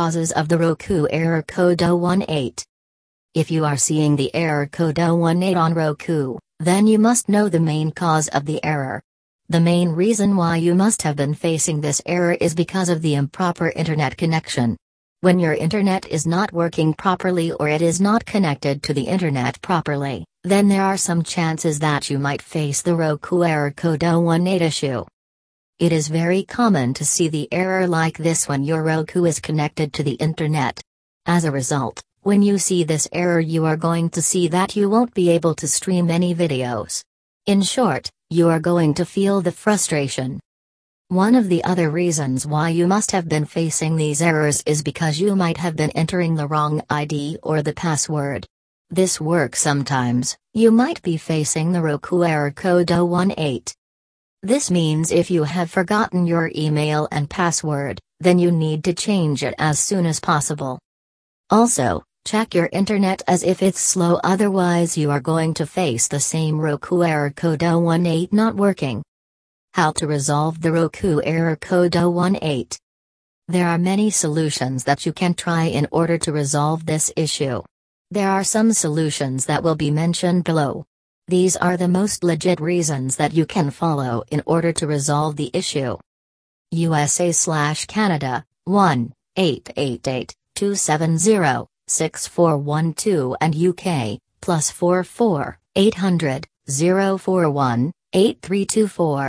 causes of the Roku error code 018. If you are seeing the error code 018 on Roku, then you must know the main cause of the error. The main reason why you must have been facing this error is because of the improper internet connection. When your internet is not working properly or it is not connected to the internet properly, then there are some chances that you might face the Roku error code 018 issue. It is very common to see the error like this when your Roku is connected to the internet. As a result, when you see this error you are going to see that you won't be able to stream any videos. In short, you are going to feel the frustration. One of the other reasons why you must have been facing these errors is because you might have been entering the wrong ID or the password. This works sometimes, you might be facing the Roku error code 018. This means if you have forgotten your email and password, then you need to change it as soon as possible. Also, check your internet as if it's slow otherwise you are going to face the same Roku error code 018 not working. How to resolve the Roku error code 018. There are many solutions that you can try in order to resolve this issue. There are some solutions that will be mentioned below. These are the most legit reasons that you can follow in order to resolve the issue. USA slash Canada, 1 888 270 6412 and UK, plus 44 800 041 8324.